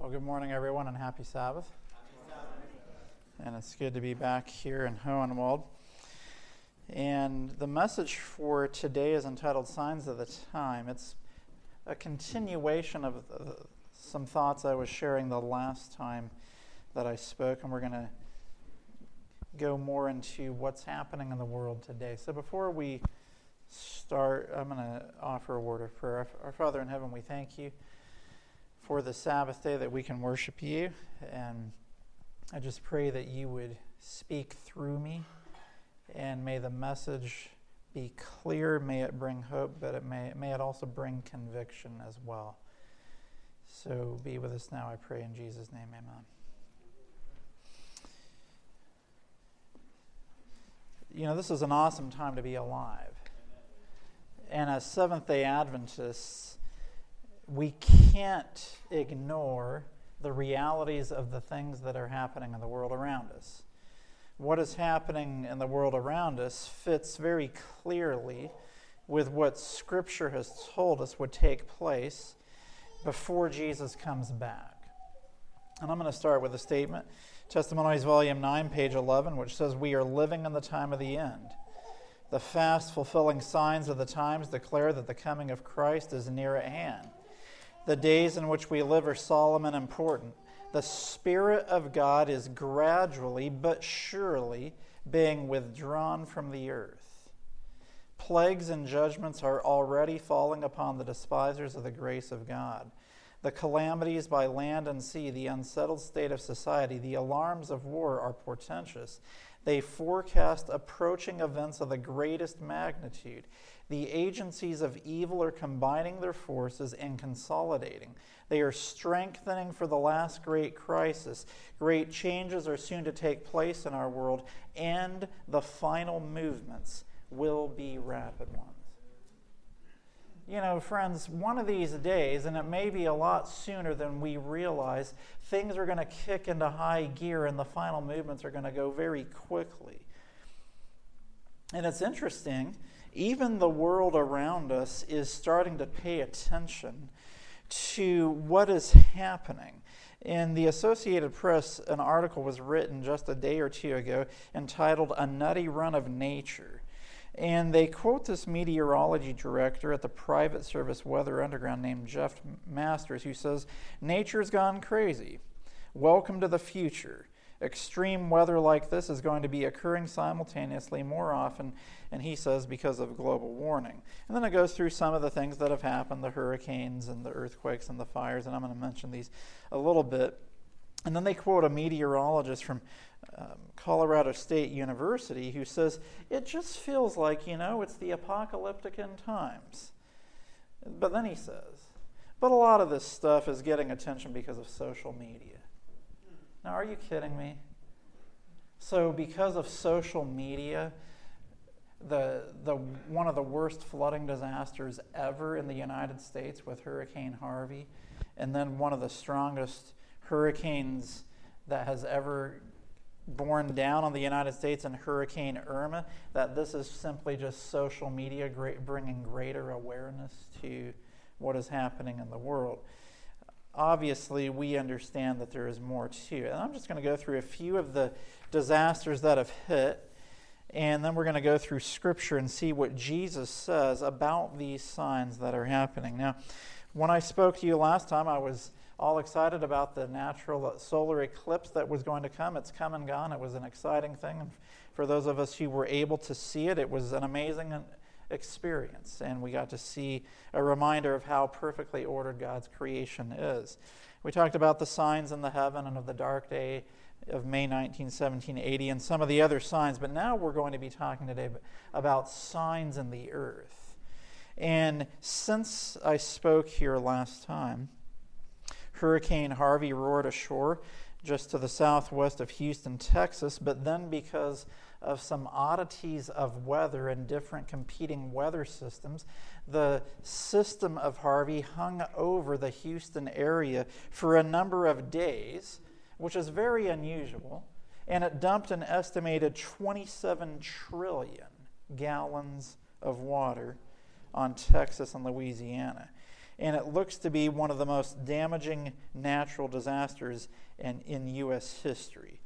Well, good morning, everyone, and happy Sabbath. And it's good to be back here in Hohenwald. And the message for today is entitled Signs of the Time. It's a continuation of uh, some thoughts I was sharing the last time that I spoke, and we're going to go more into what's happening in the world today. So before we start, I'm going to offer a word of prayer. Our Father in heaven, we thank you for the Sabbath day that we can worship you. And I just pray that you would speak through me and may the message be clear. May it bring hope, but it may, may it also bring conviction as well. So be with us now, I pray in Jesus' name. Amen. You know, this is an awesome time to be alive. And as Seventh day Adventists, we can't ignore the realities of the things that are happening in the world around us. What is happening in the world around us fits very clearly with what Scripture has told us would take place before Jesus comes back. And I'm going to start with a statement, Testimonies, Volume 9, page 11, which says, We are living in the time of the end. The fast fulfilling signs of the times declare that the coming of Christ is near at hand. The days in which we live are solemn and important. The Spirit of God is gradually but surely being withdrawn from the earth. Plagues and judgments are already falling upon the despisers of the grace of God. The calamities by land and sea, the unsettled state of society, the alarms of war are portentous. They forecast approaching events of the greatest magnitude. The agencies of evil are combining their forces and consolidating. They are strengthening for the last great crisis. Great changes are soon to take place in our world, and the final movements will be rapid ones. You know, friends, one of these days, and it may be a lot sooner than we realize, things are going to kick into high gear and the final movements are going to go very quickly. And it's interesting even the world around us is starting to pay attention to what is happening. In the Associated Press, an article was written just a day or two ago entitled A Nutty Run of Nature. And they quote this meteorology director at the private service Weather Underground named Jeff Masters, who says, Nature's gone crazy. Welcome to the future. Extreme weather like this is going to be occurring simultaneously more often, and he says because of global warming. And then it goes through some of the things that have happened the hurricanes and the earthquakes and the fires, and I'm going to mention these a little bit. And then they quote a meteorologist from um, Colorado State University who says, It just feels like, you know, it's the apocalyptic end times. But then he says, But a lot of this stuff is getting attention because of social media. Now, are you kidding me? So, because of social media, the, the, one of the worst flooding disasters ever in the United States with Hurricane Harvey, and then one of the strongest hurricanes that has ever borne down on the United States in Hurricane Irma, that this is simply just social media great, bringing greater awareness to what is happening in the world obviously we understand that there is more to it. And I'm just going to go through a few of the disasters that have hit, and then we're going to go through Scripture and see what Jesus says about these signs that are happening. Now, when I spoke to you last time, I was all excited about the natural solar eclipse that was going to come. It's come and gone. It was an exciting thing. For those of us who were able to see it, it was an amazing experience. And we got to see a reminder of how perfectly ordered God's creation is. We talked about the signs in the heaven and of the dark day of May 19, 1780, and some of the other signs, but now we're going to be talking today about signs in the earth. And since I spoke here last time, Hurricane Harvey roared ashore just to the southwest of Houston, Texas, but then because of some oddities of weather and different competing weather systems, the system of Harvey hung over the Houston area for a number of days, which is very unusual, and it dumped an estimated 27 trillion gallons of water on Texas and Louisiana. and it looks to be one of the most damaging natural disasters in, in U.S. history.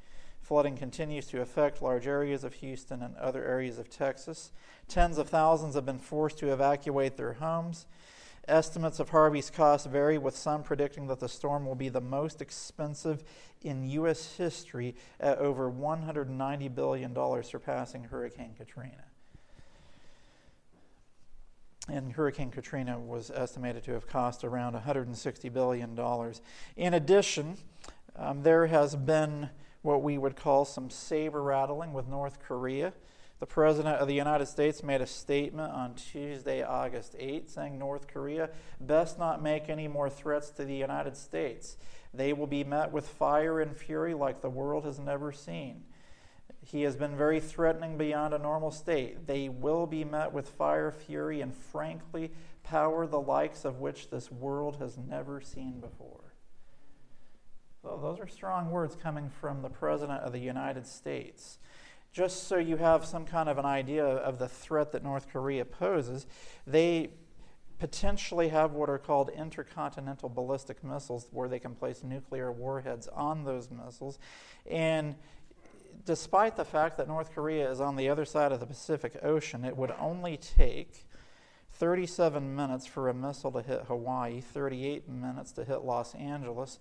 Flooding continues to affect large areas of Houston and other areas of Texas. Tens of thousands have been forced to evacuate their homes. Estimates of Harvey's cost vary, with some predicting that the storm will be the most expensive in U.S. history at over $190 billion, surpassing Hurricane Katrina. And Hurricane Katrina was estimated to have cost around $160 billion. In addition, um, there has been what we would call some saber rattling with North Korea. The President of the United States made a statement on Tuesday, August 8, saying North Korea best not make any more threats to the United States. They will be met with fire and fury like the world has never seen. He has been very threatening beyond a normal state. They will be met with fire, fury, and frankly, power the likes of which this world has never seen before. So, those are strong words coming from the President of the United States just so you have some kind of an idea of the threat that North Korea poses, they potentially have what are called intercontinental ballistic missiles, where they can place nuclear warheads on those missiles. And despite the fact that North Korea is on the other side of the Pacific Ocean, it would only take 37 minutes for a missile to hit Hawaii, 38 minutes to hit Los Angeles,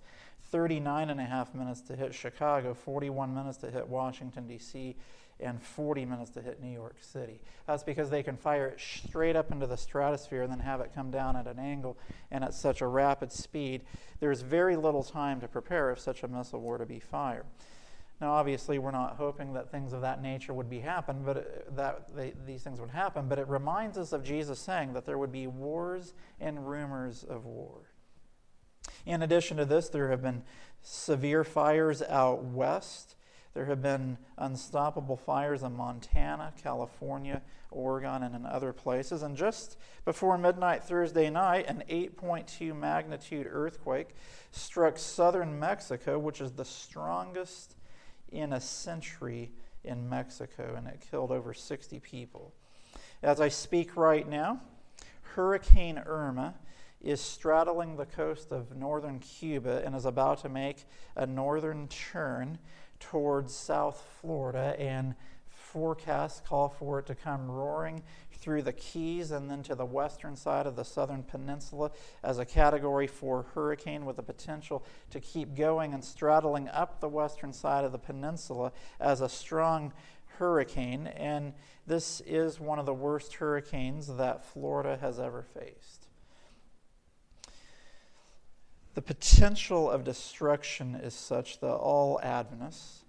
39 and a half minutes to hit Chicago, 41 minutes to hit Washington, D.C., and 40 minutes to hit New York City. That's because they can fire it straight up into the stratosphere and then have it come down at an angle and at such a rapid speed. There's very little time to prepare if such a missile were to be fired. Now, obviously, we're not hoping that things of that nature would be happen, but uh, that they, these things would happen. But it reminds us of Jesus saying that there would be wars and rumors of war. In addition to this, there have been severe fires out west there have been unstoppable fires in Montana, California, Oregon, and in other places. And just before midnight Thursday night, an 8.2 magnitude earthquake struck southern Mexico, which is the strongest in a century in Mexico, and it killed over 60 people. As I speak right now, Hurricane Irma is straddling the coast of northern Cuba and is about to make a northern turn towards South Florida, and forecasts call for it to come roaring through the Keys and then to the western side of the southern peninsula as a category 4 hurricane with the potential to keep going and straddling up the western side of the peninsula as a strong hurricane. And this is one of the worst hurricanes that Florida has ever faced. The potential of destruction is such that all Adventists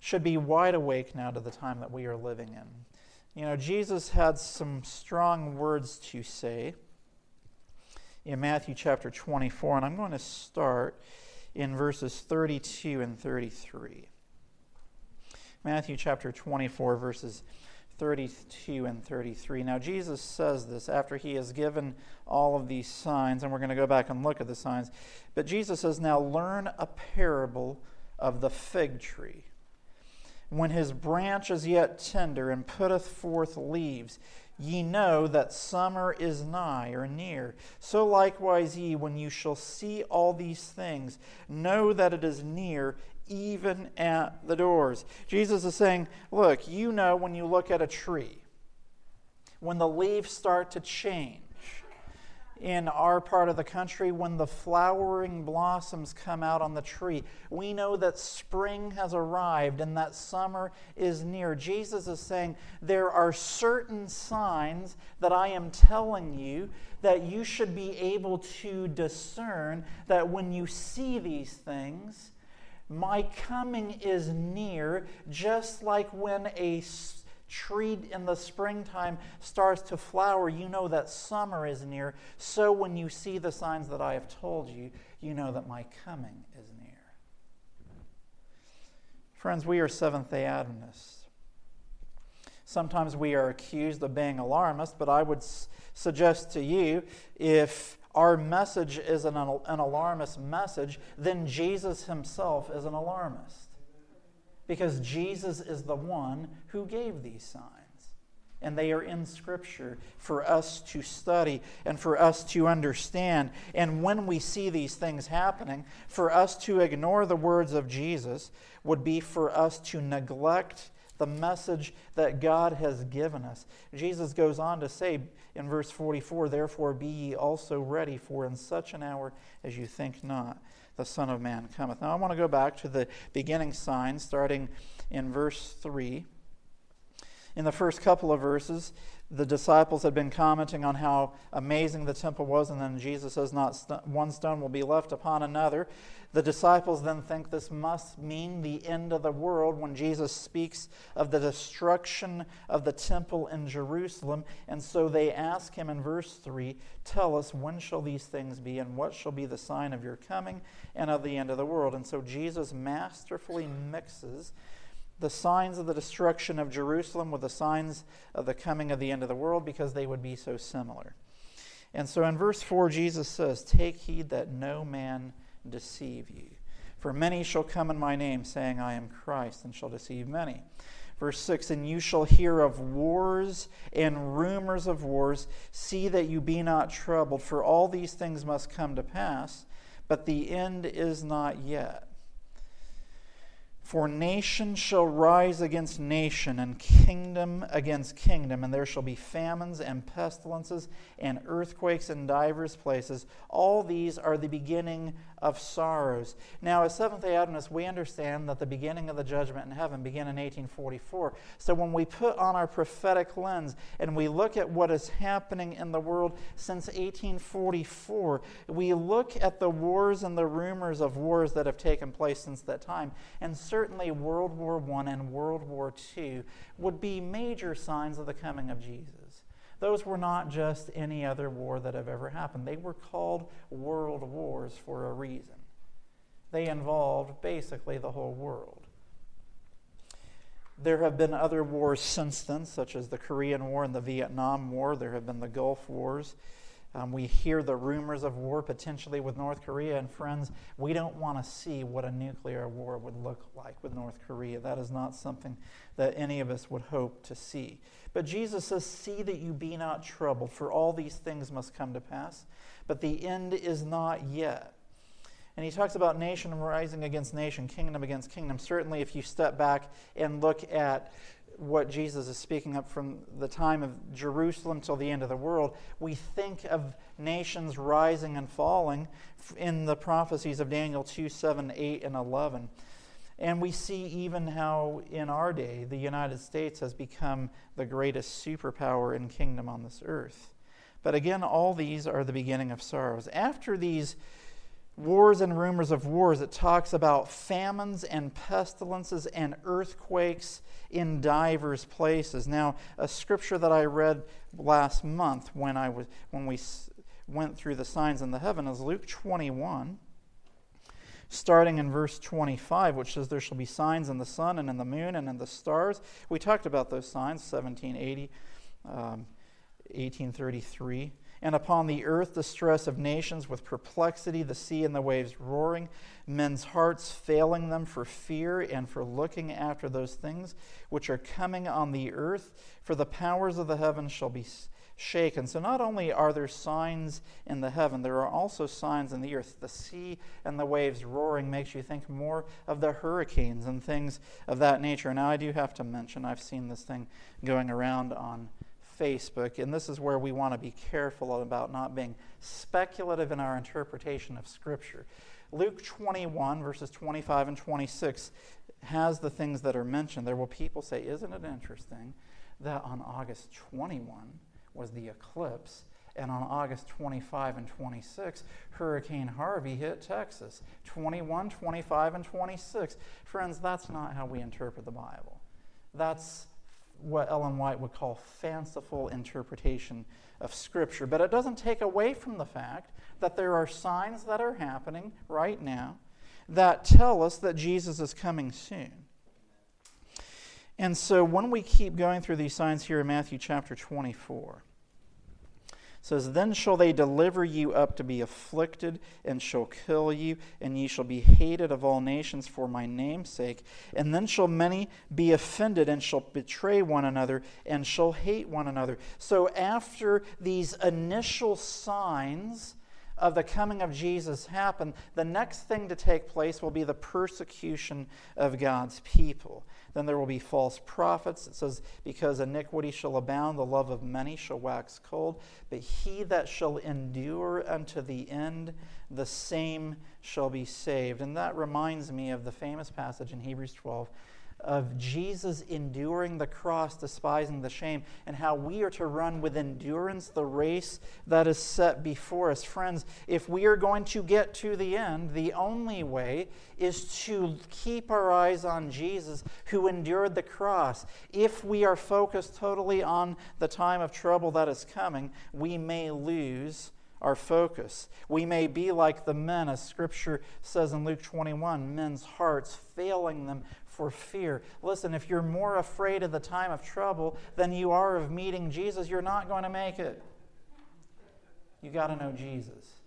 should be wide awake now to the time that we are living in. You know, Jesus had some strong words to say in Matthew chapter 24, and I'm going to start in verses 32 and 33. Matthew chapter 24, verses 32 and 33. Now, Jesus says this after he has given all of these signs, and we're going to go back and look at the signs. But Jesus says, Now learn a parable of the fig tree. When his branch is yet tender and putteth forth leaves, ye know that summer is nigh or near. So likewise, ye, when you shall see all these things, know that it is near, even at the doors. Jesus is saying, Look, you know when you look at a tree, when the leaves start to change, in our part of the country, when the flowering blossoms come out on the tree, we know that spring has arrived and that summer is near. Jesus is saying, There are certain signs that I am telling you that you should be able to discern that when you see these things, my coming is near, just like when a tree in the springtime starts to flower, you know that summer is near. So when you see the signs that I have told you, you know that my coming is near. Friends, we are Seventh day Adventists. Sometimes we are accused of being alarmists, but I would s- suggest to you if our message is an, an alarmist message, then Jesus himself is an alarmist. Because Jesus is the one who gave these signs. and they are in Scripture for us to study and for us to understand. And when we see these things happening, for us to ignore the words of Jesus would be for us to neglect the message that God has given us. Jesus goes on to say in verse 44 Therefore be ye also ready, for in such an hour as you think not, the Son of Man cometh. Now I want to go back to the beginning sign, starting in verse 3 in the first couple of verses, the disciples had been commenting on how amazing the temple was, and then Jesus says, Not st- one stone will be left upon another. The disciples then think this must mean the end of the world when Jesus speaks of the destruction of the temple in Jerusalem. And so they ask him in verse 3 Tell us, when shall these things be, and what shall be the sign of your coming and of the end of the world? And so Jesus masterfully mixes the signs of the destruction of Jerusalem with the signs of the coming of the end of the world because they would be so similar. And so in verse 4, Jesus says, Take heed that no man deceive you. For many shall come in my name, saying, I am Christ, and shall deceive many. Verse 6 And you shall hear of wars and rumors of wars. See that you be not troubled, for all these things must come to pass, but the end is not yet. For nation shall rise against nation, and kingdom against kingdom, and there shall be famines and pestilences and earthquakes in divers places. All these are the beginning of sorrows. Now, as Seventh day Adventists, we understand that the beginning of the judgment in heaven began in 1844. So when we put on our prophetic lens and we look at what is happening in the world since 1844, we look at the wars and the rumors of wars that have taken place since that time. And certainly World War I and World War II would be major signs of the coming of Jesus. Those were not just any other war that have ever happened. They were called world wars for a reason. They involved basically the whole world. There have been other wars since then, such as the Korean War and the Vietnam War. There have been the Gulf Wars. Um, we hear the rumors of war potentially with North Korea. And friends, we don't want to see what a nuclear war would look like with North Korea. That is not something that any of us would hope to see. But Jesus says, See that you be not troubled, for all these things must come to pass, but the end is not yet. And he talks about nation rising against nation, kingdom against kingdom. Certainly, if you step back and look at what Jesus is speaking of from the time of Jerusalem till the end of the world, we think of nations rising and falling in the prophecies of Daniel 2 7, 8, and 11. And we see even how in our day the United States has become the greatest superpower and kingdom on this earth. But again, all these are the beginning of sorrows. After these wars and rumors of wars, it talks about famines and pestilences and earthquakes in divers places. Now, a scripture that I read last month when, I was, when we went through the signs in the heaven is Luke 21 starting in verse 25, which says, There shall be signs in the sun and in the moon and in the stars. We talked about those signs, 1780, um, 1833. And upon the earth, the stress of nations with perplexity, the sea and the waves roaring, men's hearts failing them for fear and for looking after those things which are coming on the earth. For the powers of the heavens shall be shaken. So not only are there signs in the heaven, there are also signs in the earth. The sea and the waves roaring makes you think more of the hurricanes and things of that nature. Now, I do have to mention, I've seen this thing going around on Facebook, and this is where we want to be careful about not being speculative in our interpretation of Scripture. Luke 21, verses 25 and 26, has the things that are mentioned. There will people say, Isn't it interesting that on August 21, was the eclipse. And on August 25 and 26, Hurricane Harvey hit Texas. 21, 25, and 26. Friends, that's not how we interpret the Bible. That's what Ellen White would call fanciful interpretation of Scripture. But it doesn't take away from the fact that there are signs that are happening right now that tell us that Jesus is coming soon. And so when we keep going through these signs here in Matthew chapter 24, says, Then shall they deliver you up to be afflicted, and shall kill you, and ye shall be hated of all nations for my name's sake. And then shall many be offended, and shall betray one another, and shall hate one another. So, after these initial signs, of the coming of Jesus happen, the next thing to take place will be the persecution of God's people. Then there will be false prophets. It says, Because iniquity shall abound, the love of many shall wax cold. But he that shall endure unto the end, the same shall be saved. And that reminds me of the famous passage in Hebrews 12 of Jesus enduring the cross, despising the shame, and how we are to run with endurance the race that is set before us. Friends, if we are going to get to the end, the only way is to keep our eyes on Jesus who endured the cross. If we are focused totally on the time of trouble that is coming, we may lose our focus. We may be like the men, as Scripture says in Luke 21, men's hearts failing them for fear. Listen, if you're more afraid of the time of trouble than you are of meeting Jesus, you're not going to make it. You got to know Jesus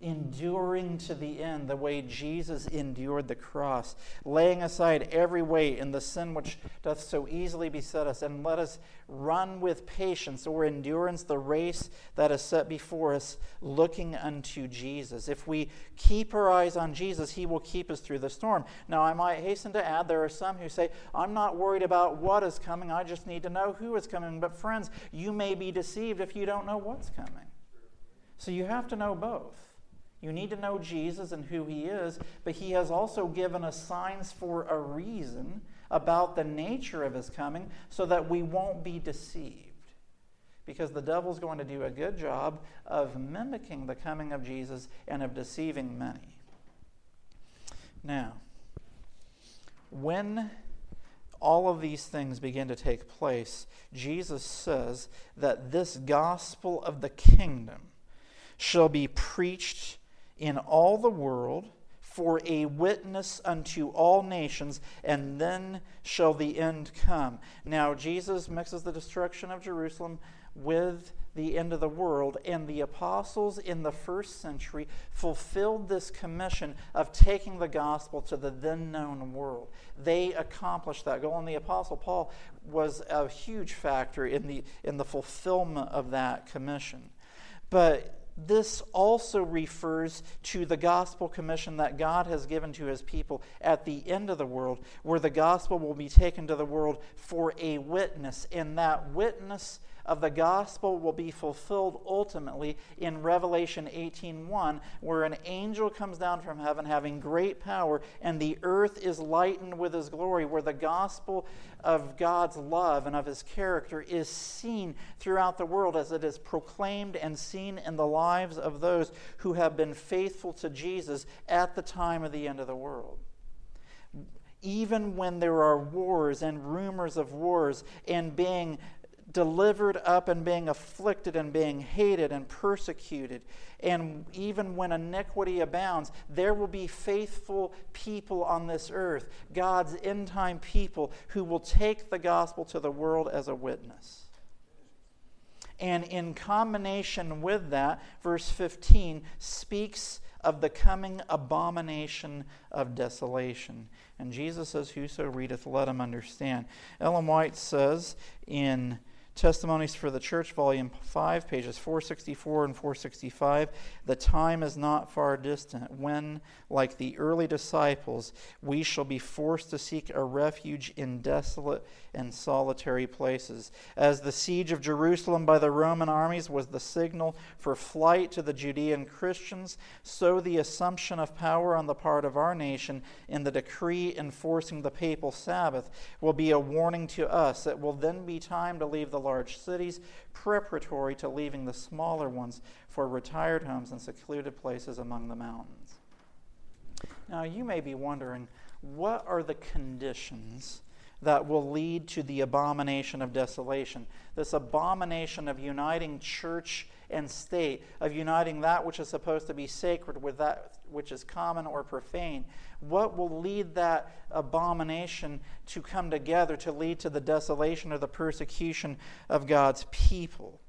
enduring to the end the way Jesus endured the cross, laying aside every weight and the sin which doth so easily beset us, and let us run with patience or endurance the race that is set before us, looking unto Jesus. If we keep our eyes on Jesus, He will keep us through the storm. Now, I might hasten to add there are some who say, I'm not worried about what is coming, I just need to know who is coming. But, friends, you may be deceived if you don't know what's coming. So, you have to know both. You need to know Jesus and who he is, but he has also given us signs for a reason about the nature of his coming so that we won't be deceived. Because the devil's going to do a good job of mimicking the coming of Jesus and of deceiving many. Now, when all of these things begin to take place, Jesus says that this gospel of the kingdom shall be preached in all the world for a witness unto all nations, and then shall the end come. Now, Jesus mixes the destruction of Jerusalem with the end of the world, and the apostles in the first century fulfilled this commission of taking the gospel to the then known world. They accomplished that goal, and the apostle Paul was a huge factor in the, in the fulfillment of that commission. But this also refers to the gospel commission that God has given to his people at the end of the world, where the gospel will be taken to the world for a witness. And that witness of the gospel will be fulfilled ultimately in Revelation 18:1 where an angel comes down from heaven having great power and the earth is lightened with his glory where the gospel of God's love and of his character is seen throughout the world as it is proclaimed and seen in the lives of those who have been faithful to Jesus at the time of the end of the world. Even when there are wars and rumors of wars and being delivered up and being afflicted and being hated and persecuted. And even when iniquity abounds, there will be faithful people on this earth, God's end time people, who will take the gospel to the world as a witness. And in combination with that, verse 15 speaks of the coming abomination of desolation. And Jesus says, Whoso readeth, let him understand. Ellen White says in Testimonies for the Church, Volume 5, pages 464 and 465. The time is not far distant when, like the early disciples, we shall be forced to seek a refuge in desolate and solitary places. As the siege of Jerusalem by the Roman armies was the signal for flight to the Judean Christians, so the assumption of power on the part of our nation in the decree enforcing the papal Sabbath will be a warning to us. It will then be time to leave the large cities, preparatory to leaving the smaller ones for retired homes and secluded places among the mountains. Now, you may be wondering what are the conditions that will lead to the abomination of desolation? This abomination of uniting church and state, of uniting that which is supposed to be sacred with that which is common or profane. What will lead that abomination to come together to lead to the desolation or the persecution of God's people?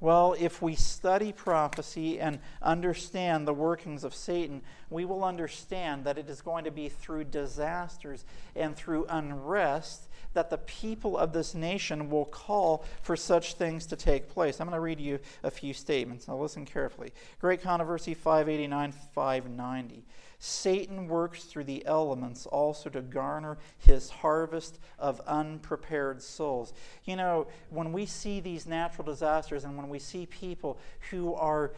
Well, if we study prophecy and understand the workings of Satan, we will understand that it is going to be through disasters and through unrest that the people of this nation will call for such things to take place. I'm going to read you a few statements. Now, listen carefully. Great Controversy 589 590. Satan works through the elements also to garner his harvest of unprepared souls. You know, when we see these natural disasters and when we see people who are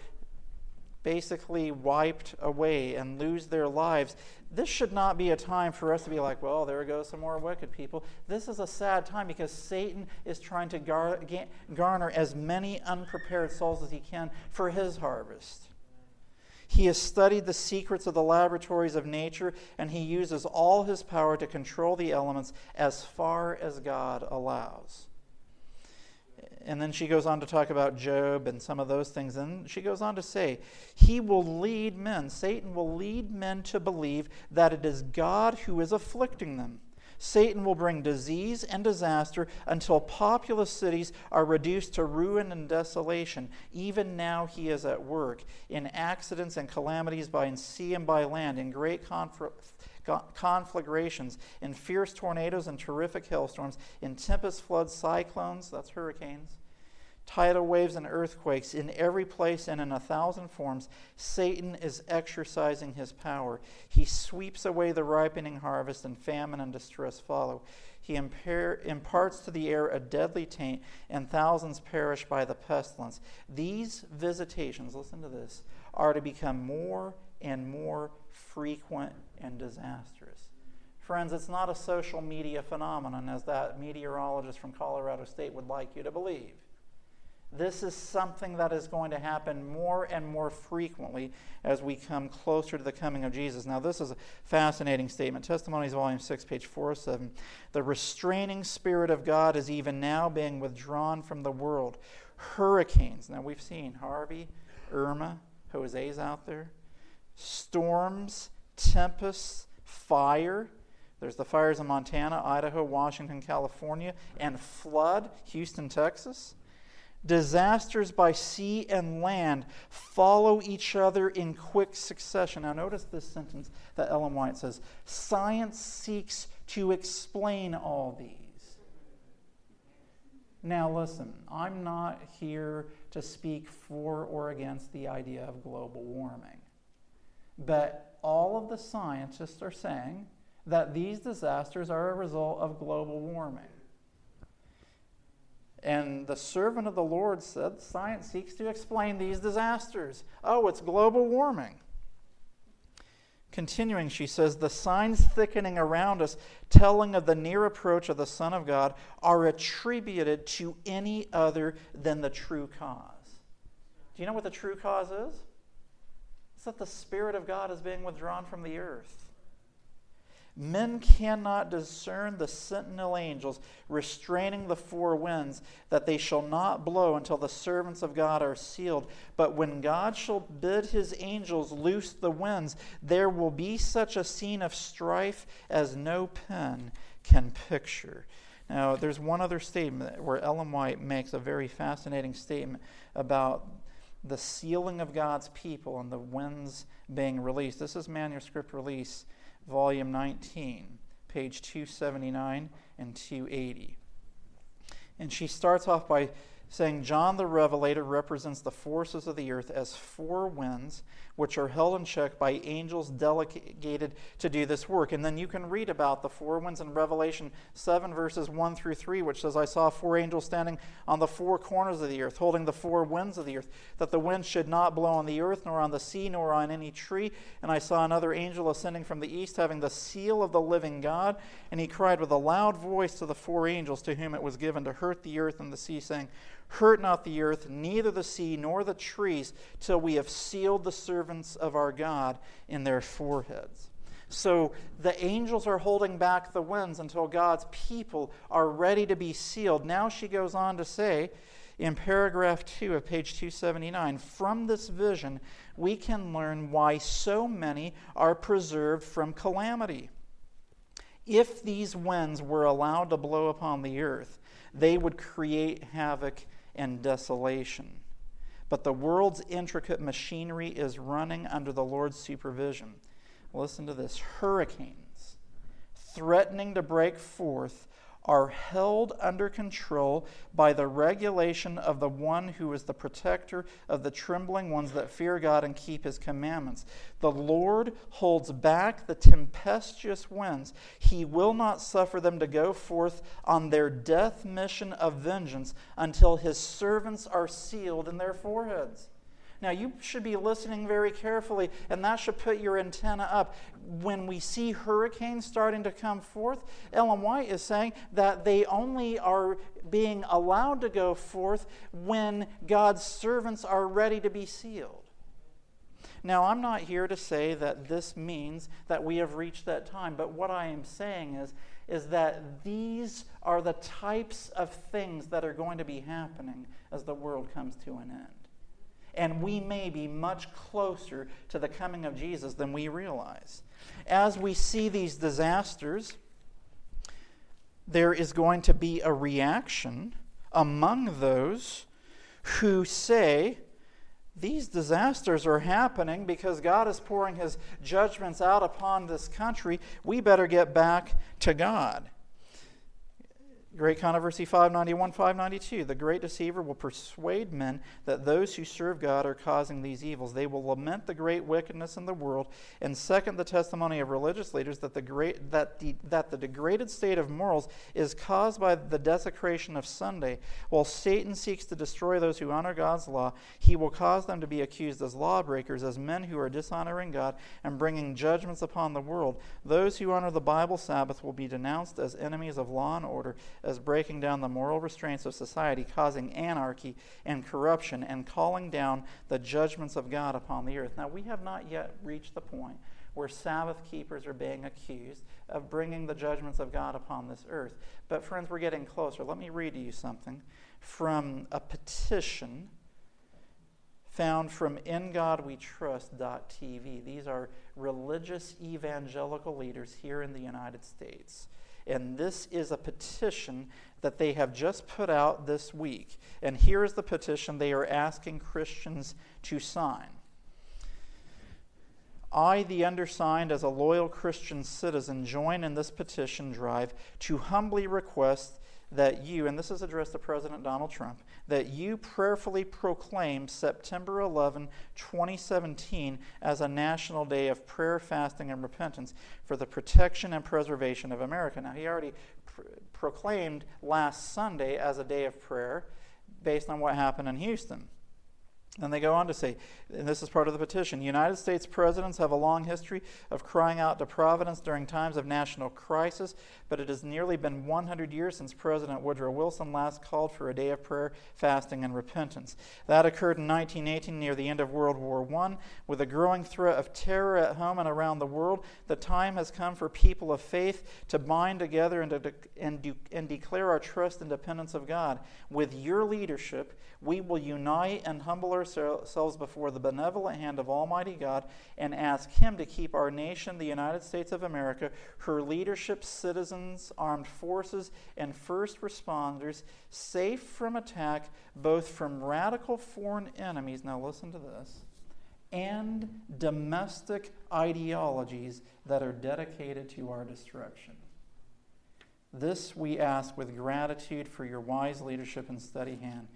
basically wiped away and lose their lives, this should not be a time for us to be like, well, there goes some more wicked people. This is a sad time because Satan is trying to gar- garner as many unprepared souls as he can for his harvest. He has studied the secrets of the laboratories of nature, and he uses all his power to control the elements as far as God allows. And then she goes on to talk about Job and some of those things. And she goes on to say, He will lead men, Satan will lead men to believe that it is God who is afflicting them Satan will bring disease and disaster until populous cities are reduced to ruin and desolation. Even now, he is at work in accidents and calamities by sea and by land, in great conflagrations, in fierce tornadoes and terrific hailstorms, in tempest, floods, cyclones, that's hurricanes, tidal waves and earthquakes in every place and in a thousand forms, Satan is exercising his power. He sweeps away the ripening harvest, and famine and distress follow. He impar- imparts to the air a deadly taint, and thousands perish by the pestilence. These visitations, listen to this, are to become more and more frequent and disastrous. Friends, it's not a social media phenomenon, as that meteorologist from Colorado State would like you to believe. This is something that is going to happen more and more frequently as we come closer to the coming of Jesus. Now, this is a fascinating statement. Testimonies, Volume 6, page 407. The restraining Spirit of God is even now being withdrawn from the world. Hurricanes. Now, we've seen Harvey, Irma, Jose's out there. Storms, tempests, fire. There's the fires in Montana, Idaho, Washington, California, and flood, Houston, Texas. Disasters by sea and land follow each other in quick succession. Now, notice this sentence that Ellen White says Science seeks to explain all these. Now, listen, I'm not here to speak for or against the idea of global warming. But all of the scientists are saying that these disasters are a result of global warming. And the servant of the Lord said, Science seeks to explain these disasters. Oh, it's global warming. Continuing, she says, the signs thickening around us, telling of the near approach of the Son of God, are attributed to any other than the true cause. Do you know what the true cause is? It's that the Spirit of God is being withdrawn from the earth. Men cannot discern the sentinel angels restraining the four winds, that they shall not blow until the servants of God are sealed. But when God shall bid his angels loose the winds, there will be such a scene of strife as no pen can picture. Now, there's one other statement where Ellen White makes a very fascinating statement about the sealing of God's people and the winds being released. This is manuscript release volume 19, page 279 and 280. And she starts off by saying John the Revelator represents the forces of the earth as four winds, which are held in check by angels delegated to do this work. And then you can read about the four winds in Revelation 7, verses 1 through 3, which says, I saw four angels standing on the four corners of the earth, holding the four winds of the earth, that the wind should not blow on the earth, nor on the sea, nor on any tree. And I saw another angel ascending from the east, having the seal of the living God. And he cried with a loud voice to the four angels to whom it was given to hurt the earth and the sea, saying, Hurt not the earth, neither the sea, nor the trees, till we have sealed the servants of our God in their foreheads. So the angels are holding back the winds until God's people are ready to be sealed. Now she goes on to say in paragraph 2 of page 279 from this vision, we can learn why so many are preserved from calamity. If these winds were allowed to blow upon the earth, they would create havoc and desolation. But the world's intricate machinery is running under the Lord's supervision. Listen to this hurricanes threatening to break forth are held under control by the regulation of the one who is the protector of the trembling ones that fear God and keep his commandments. The Lord holds back the tempestuous winds. He will not suffer them to go forth on their death mission of vengeance until his servants are sealed in their foreheads. Now, you should be listening very carefully, and that should put your antenna up. When we see hurricanes starting to come forth, Ellen White is saying that they only are being allowed to go forth when God's servants are ready to be sealed. Now, I'm not here to say that this means that we have reached that time, but what I am saying is, is that these are the types of things that are going to be happening as the world comes to an end. And we may be much closer to the coming of Jesus than we realize. As we see these disasters, there is going to be a reaction among those who say, these disasters are happening because God is pouring his judgments out upon this country. We better get back to God. Great Controversy 591, 592. The great deceiver will persuade men that those who serve God are causing these evils. They will lament the great wickedness in the world and second the testimony of religious leaders that the, great, that, the, that the degraded state of morals is caused by the desecration of Sunday. While Satan seeks to destroy those who honor God's law, he will cause them to be accused as lawbreakers, as men who are dishonoring God and bringing judgments upon the world. Those who honor the Bible Sabbath will be denounced as enemies of law and order as breaking down the moral restraints of society, causing anarchy and corruption, and calling down the judgments of God upon the earth. Now, we have not yet reached the point where Sabbath keepers are being accused of bringing the judgments of God upon this earth. But, friends, we're getting closer. Let me read to you something from a petition found from ingodwetrust.tv. These are religious evangelical leaders here in the United States. And this is a petition that they have just put out this week. And here is the petition they are asking Christians to sign. I, the undersigned, as a loyal Christian citizen, join in this petition drive to humbly request that you, and this is addressed to President Donald Trump, that you prayerfully proclaim September 11, 2017, as a national day of prayer, fasting, and repentance for the protection and preservation of America. Now, he already pr- proclaimed last Sunday as a day of prayer based on what happened in Houston. And they go on to say, and this is part of the petition United States presidents have a long history of crying out to Providence during times of national crisis, but it has nearly been 100 years since President Woodrow Wilson last called for a day of prayer, fasting, and repentance. That occurred in 1918 near the end of World War I. With a growing threat of terror at home and around the world, the time has come for people of faith to bind together and, to de- and, do- and declare our trust and dependence of God. With your leadership, we will unite and humble ourselves before the benevolent hand of Almighty God and ask Him to keep our nation, the United States of America, her leadership, citizens, armed forces, and first responders safe from attack, both from radical foreign enemies. Now, listen to this. And domestic ideologies that are dedicated to our destruction. This we ask with gratitude for your wise leadership and steady hand.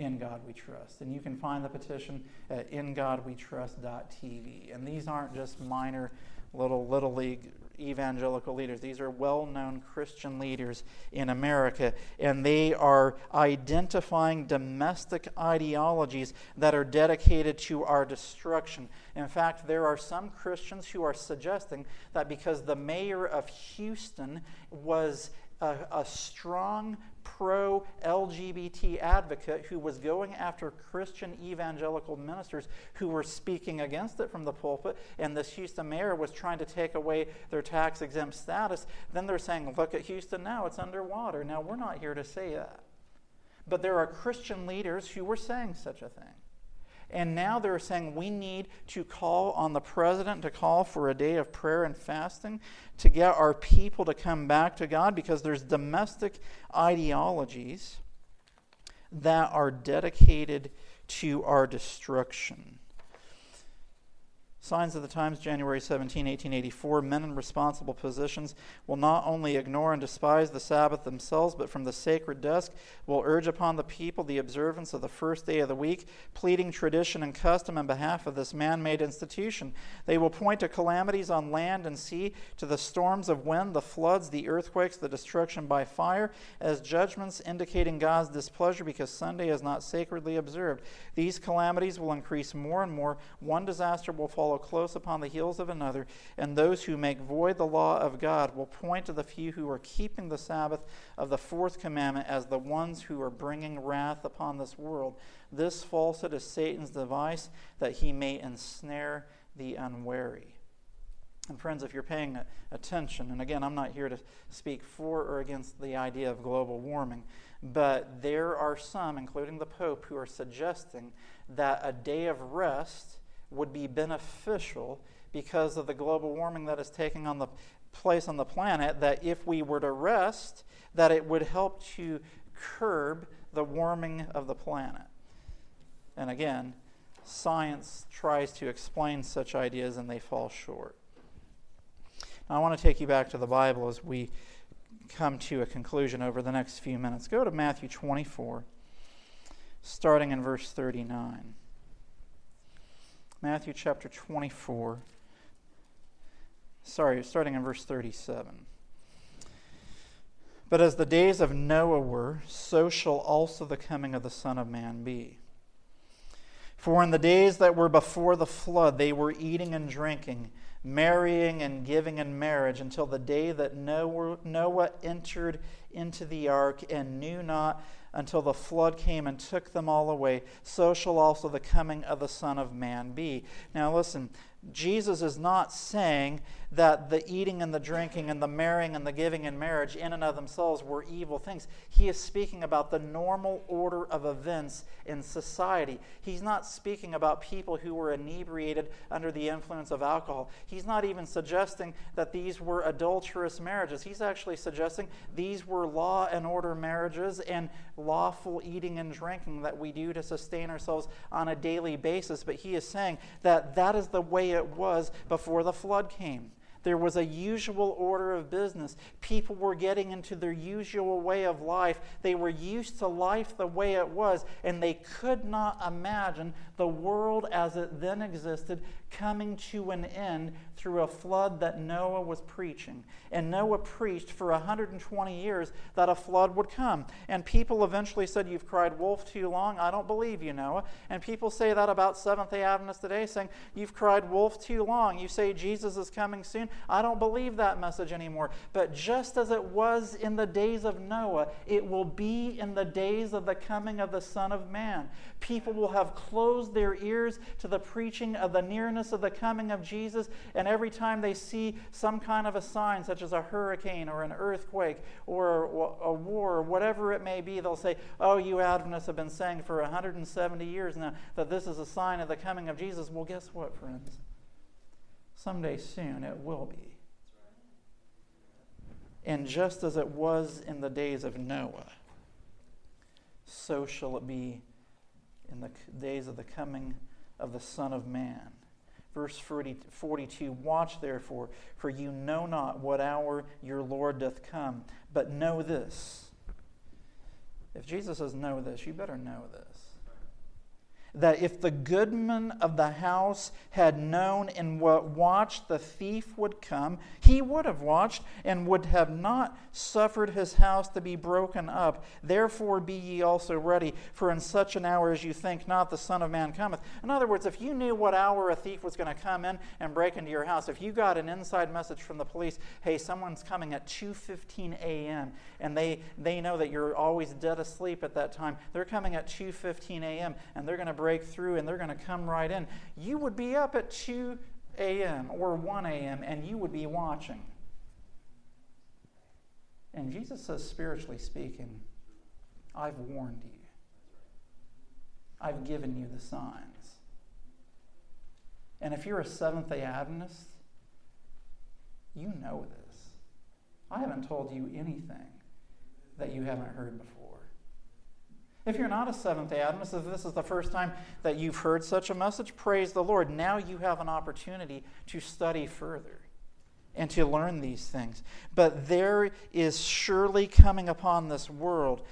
In God We Trust. And you can find the petition at ingodwetrust.tv. And these aren't just minor little little league evangelical leaders. These are well known Christian leaders in America, and they are identifying domestic ideologies that are dedicated to our destruction. In fact, there are some Christians who are suggesting that because the mayor of Houston was a, a strong pro LGBT advocate who was going after Christian evangelical ministers who were speaking against it from the pulpit, and this Houston mayor was trying to take away their tax exempt status. Then they're saying, Look at Houston now, it's underwater. Now, we're not here to say that. But there are Christian leaders who were saying such a thing. And now they're saying we need to call on the president to call for a day of prayer and fasting to get our people to come back to God because there's domestic ideologies that are dedicated to our destruction. Signs of the Times, January 17, 1884. Men in responsible positions will not only ignore and despise the Sabbath themselves, but from the sacred desk will urge upon the people the observance of the first day of the week, pleading tradition and custom in behalf of this man made institution. They will point to calamities on land and sea, to the storms of wind, the floods, the earthquakes, the destruction by fire, as judgments indicating God's displeasure because Sunday is not sacredly observed. These calamities will increase more and more. One disaster will follow close upon the heels of another, and those who make void the law of God will point to the few who are keeping the Sabbath of the fourth commandment as the ones who are bringing wrath upon this world. This falsehood is Satan's device that he may ensnare the unwary. And, friends, if you're paying attention, and again, I'm not here to speak for or against the idea of global warming, but there are some, including the Pope, who are suggesting that a day of rest would be beneficial because of the global warming that is taking on the place on the planet that if we were to rest that it would help to curb the warming of the planet. And again science tries to explain such ideas and they fall short. Now, i want to take you back to the bible as we come to a conclusion over the next few minutes. Go to matthew 24 starting in verse 39 Matthew chapter 24. Sorry, starting in verse 37. But as the days of Noah were, so shall also the coming of the Son of Man be. For in the days that were before the flood, they were eating and drinking, marrying and giving in marriage, until the day that Noah entered into the ark and knew not until the flood came and took them all away, so shall also the coming of the Son of Man be. Now, listen, Jesus is not saying that the eating and the drinking and the marrying and the giving in marriage, in and of themselves, were evil things. He is speaking about the normal order of events in society. He's not speaking about people who were inebriated under the influence of alcohol. He's not even suggesting that these were adulterous marriages. He's actually suggesting these were law and order marriages and lawful eating and drinking that we do to sustain ourselves on a daily basis. But he is saying that that is the way it was before the flood came. There was a usual order of business. People were getting into their usual way of life. They were used to life the way it was, and they could not imagine the world as it then existed coming to an end through a flood that Noah was preaching. And Noah preached for 120 years that a flood would come. And people eventually said, You've cried wolf too long. I don't believe you, Noah. And people say that about Seventh day Adventists today, saying, You've cried wolf too long. You say Jesus is coming soon. I don't believe that message anymore. But just as it was in the days of Noah, it will be in the days of the coming of the Son of Man. People will have closed their ears to the preaching of the nearness of the coming of Jesus, and every time they see some kind of a sign, such as a hurricane or an earthquake or a war or whatever it may be, they'll say, Oh, you Adventists have been saying for 170 years now that this is a sign of the coming of Jesus. Well, guess what, friends? Someday soon it will be. And just as it was in the days of Noah, so shall it be in the days of the coming of the Son of Man. Verse 40, 42 Watch therefore, for you know not what hour your Lord doth come, but know this. If Jesus says, Know this, you better know this that if the goodman of the house had known in what watch the thief would come, he would have watched and would have not suffered his house to be broken up. Therefore be ye also ready, for in such an hour as you think not, the Son of Man cometh. In other words, if you knew what hour a thief was going to come in and break into your house, if you got an inside message from the police, hey, someone's coming at 2:15 a.m., and they they know that you're always dead asleep at that time, they're coming at 2:15 a.m. and they're going to break through and they're going to come right in. You would be up at 2 a.m. or 1 a.m. and you would be watching. And Jesus says, spiritually speaking, I've warned you. I've given you the signs. And if you're a Seventh day Adventist, you know this. I haven't told you anything that you haven't heard before. If you're not a Seventh day Adventist, if this is the first time that you've heard such a message, praise the Lord. Now you have an opportunity to study further and to learn these things. But there is surely coming upon this world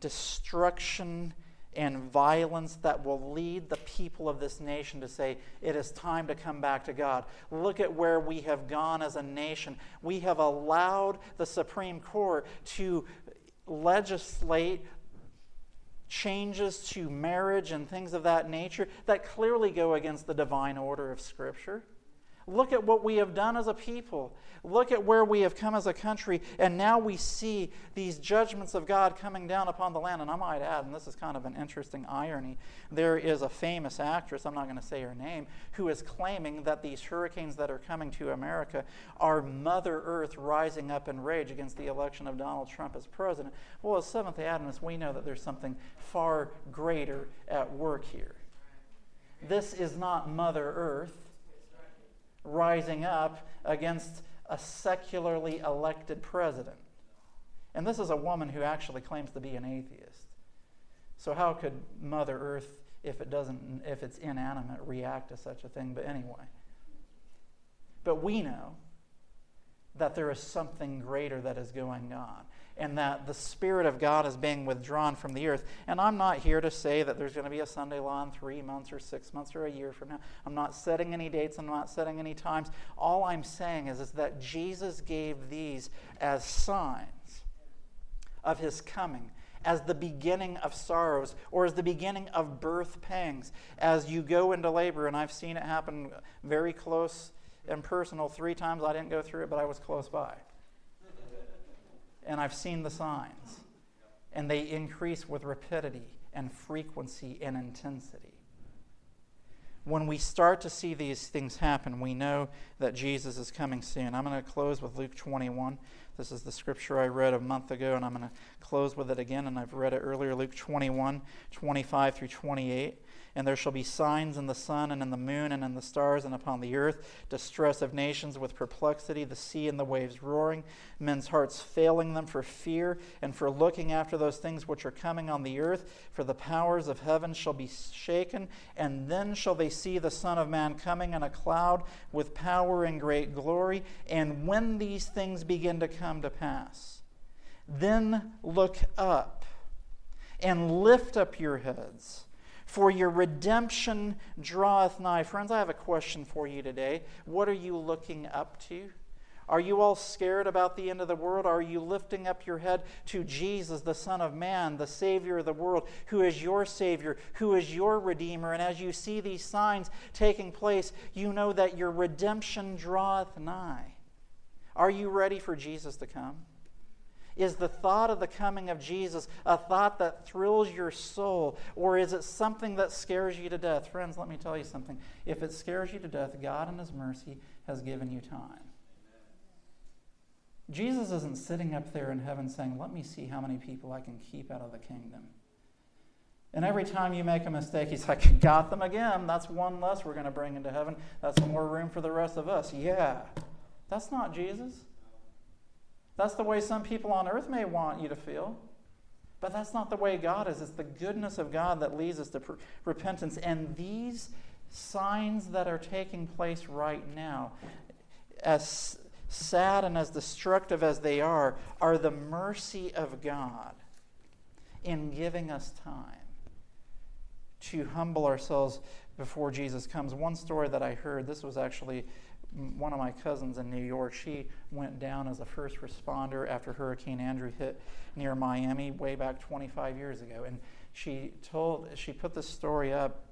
destruction and violence that will lead the people of this nation to say, it is time to come back to God. Look at where we have gone as a nation. We have allowed the Supreme Court to legislate changes to marriage and things of that nature that clearly go against the divine order of Scripture. Look at what we have done as a people. Look at where we have come as a country. And now we see these judgments of God coming down upon the land. And I might add, and this is kind of an interesting irony, there is a famous actress, I'm not going to say her name, who is claiming that these hurricanes that are coming to America are Mother Earth rising up in rage against the election of Donald Trump as president. Well, as Seventh day Adventists, we know that there's something far greater at work here. This is not Mother Earth rising up against a secularly elected president. And this is a woman who actually claims to be an atheist. So how could Mother Earth, if it doesn't if it's inanimate, react to such a thing? But anyway. But we know that there is something greater that is going on and that the Spirit of God is being withdrawn from the earth. And I'm not here to say that there's going to be a Sunday law in three months or six months or a year from now. I'm not setting any dates, I'm not setting any times. All I'm saying is, is that Jesus gave these as signs of his coming. As the beginning of sorrows, or as the beginning of birth pangs, as you go into labor, and I've seen it happen very close and personal three times. I didn't go through it, but I was close by and I've seen the signs. And they increase with rapidity and frequency and intensity. When we start to see these things happen, we know that Jesus is coming soon. I'm going to close with Luke 21. This is the scripture I read a month ago, and I'm going to close with it again. And I've read it earlier Luke 21, 25 through 28. And there shall be signs in the sun and in the moon and in the stars and upon the earth, distress of nations with perplexity, the sea and the waves roaring, men's hearts failing them for fear and for looking after those things which are coming on the earth. For the powers of heaven shall be shaken, and then shall they see the Son of Man coming in a cloud with power and great glory. And when these things begin to come to pass, then look up and lift up your heads for your redemption draweth nigh. Friends, I have a question for you today. What are you looking up to? Are you all scared about the end of the world? Are you lifting up your head to Jesus, the Son of Man, the Savior of the world, who is your Savior, who is your Redeemer? And as you see these signs taking place, you know that your redemption draweth nigh. Are you ready for Jesus to come? Is the thought of the coming of Jesus a thought that thrills your soul, or is it something that scares you to death? Friends, let me tell you something. If it scares you to death, God in His mercy has given you time. Jesus isn't sitting up there in heaven saying, Let me see how many people I can keep out of the kingdom. And every time you make a mistake, he's like, Got them again. That's one less we're going to bring into heaven. That's more room for the rest of us. Yeah. That's not Jesus. That's the way some people on earth may want you to feel. But that's not the way God is. It's the goodness of God that leads us to repentance. And these signs that are taking place right now, as sad and as destructive as they are, are the mercy of God in giving us time to humble ourselves before Jesus comes. One story that I heard, this was actually one of my cousins in New York, she went down as a first responder after Hurricane Andrew hit near Miami way back 25 years ago. And she told, she put this story up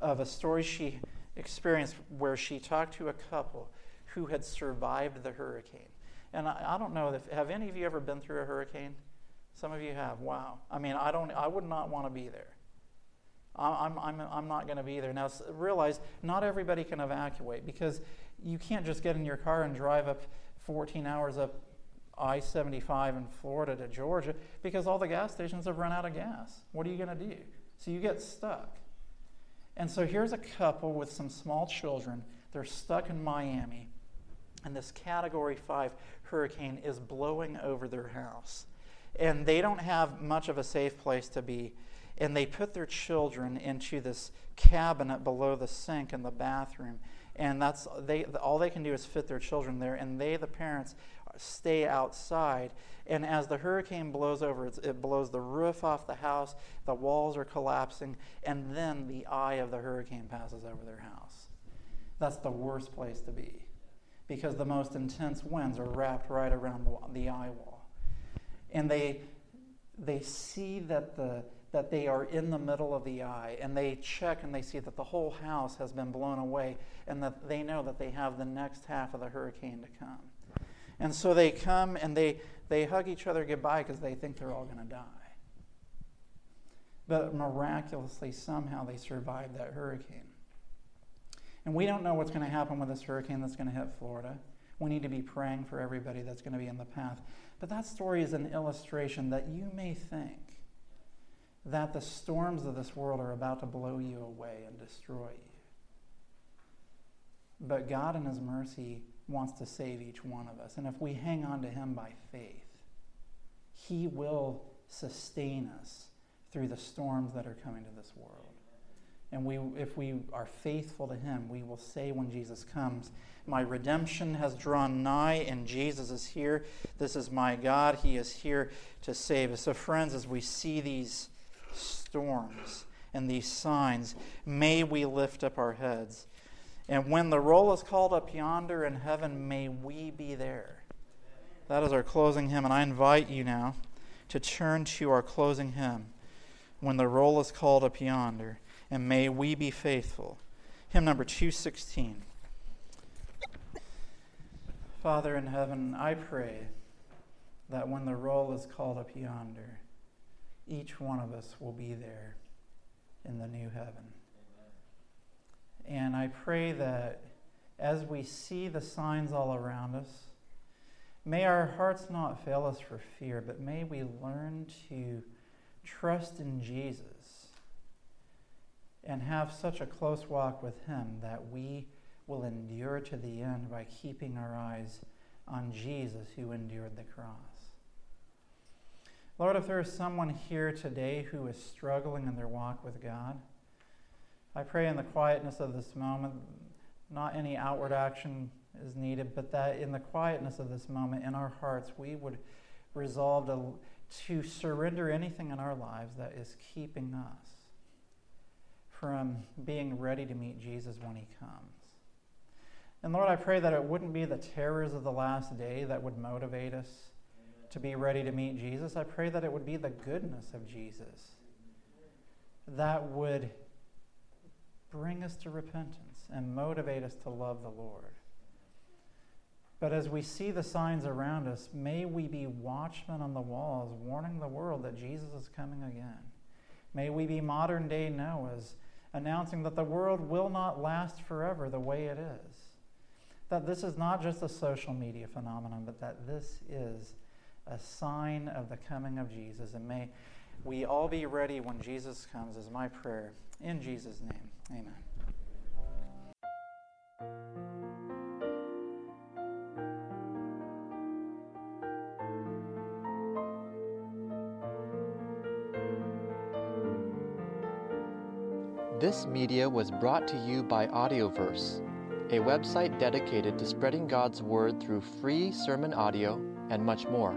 of a story she experienced where she talked to a couple who had survived the hurricane. And I, I don't know if, have any of you ever been through a hurricane? Some of you have. Wow. I mean, I don't, I would not want to be there. I'm, I'm, I'm not going to be there. Now, realize not everybody can evacuate because you can't just get in your car and drive up 14 hours up I 75 in Florida to Georgia because all the gas stations have run out of gas. What are you going to do? So you get stuck. And so here's a couple with some small children. They're stuck in Miami, and this Category 5 hurricane is blowing over their house. and they don't have much of a safe place to be. And they put their children into this cabinet below the sink in the bathroom. And that's they all they can do is fit their children there, and they, the parents, stay outside. And as the hurricane blows over, it blows the roof off the house, the walls are collapsing, and then the eye of the hurricane passes over their house. That's the worst place to be because the most intense winds are wrapped right around the, the eye wall. And they, they see that, the, that they are in the middle of the eye, and they check and they see that the whole house has been blown away, and that they know that they have the next half of the hurricane to come. And so they come and they, they hug each other goodbye because they think they're all going to die. But miraculously, somehow they survived that hurricane. And we don't know what's going to happen with this hurricane that's going to hit Florida. We need to be praying for everybody that's going to be in the path. But that story is an illustration that you may think that the storms of this world are about to blow you away and destroy you. But God, in His mercy, wants to save each one of us. And if we hang on to Him by faith, He will sustain us through the storms that are coming to this world. And we, if we are faithful to Him, we will say when Jesus comes, My redemption has drawn nigh, and Jesus is here. This is my God. He is here to save us. So, friends, as we see these storms and these signs, may we lift up our heads. And when the roll is called up yonder in heaven, may we be there. That is our closing hymn, and I invite you now to turn to our closing hymn. When the roll is called up yonder and may we be faithful. Hymn number 216. Father in heaven, I pray that when the roll is called up yonder, each one of us will be there in the new heaven. And I pray that as we see the signs all around us, may our hearts not fail us for fear, but may we learn to trust in Jesus and have such a close walk with Him that we will endure to the end by keeping our eyes on Jesus who endured the cross. Lord, if there is someone here today who is struggling in their walk with God, I pray in the quietness of this moment, not any outward action is needed, but that in the quietness of this moment in our hearts, we would resolve to, to surrender anything in our lives that is keeping us from being ready to meet Jesus when he comes. And Lord, I pray that it wouldn't be the terrors of the last day that would motivate us. To be ready to meet Jesus. I pray that it would be the goodness of Jesus that would bring us to repentance and motivate us to love the Lord. But as we see the signs around us, may we be watchmen on the walls, warning the world that Jesus is coming again. May we be modern day Noahs announcing that the world will not last forever the way it is. That this is not just a social media phenomenon, but that this is a sign of the coming of Jesus. And may we all be ready when Jesus comes, is my prayer. In Jesus' name, amen. This media was brought to you by Audioverse, a website dedicated to spreading God's Word through free sermon audio and much more.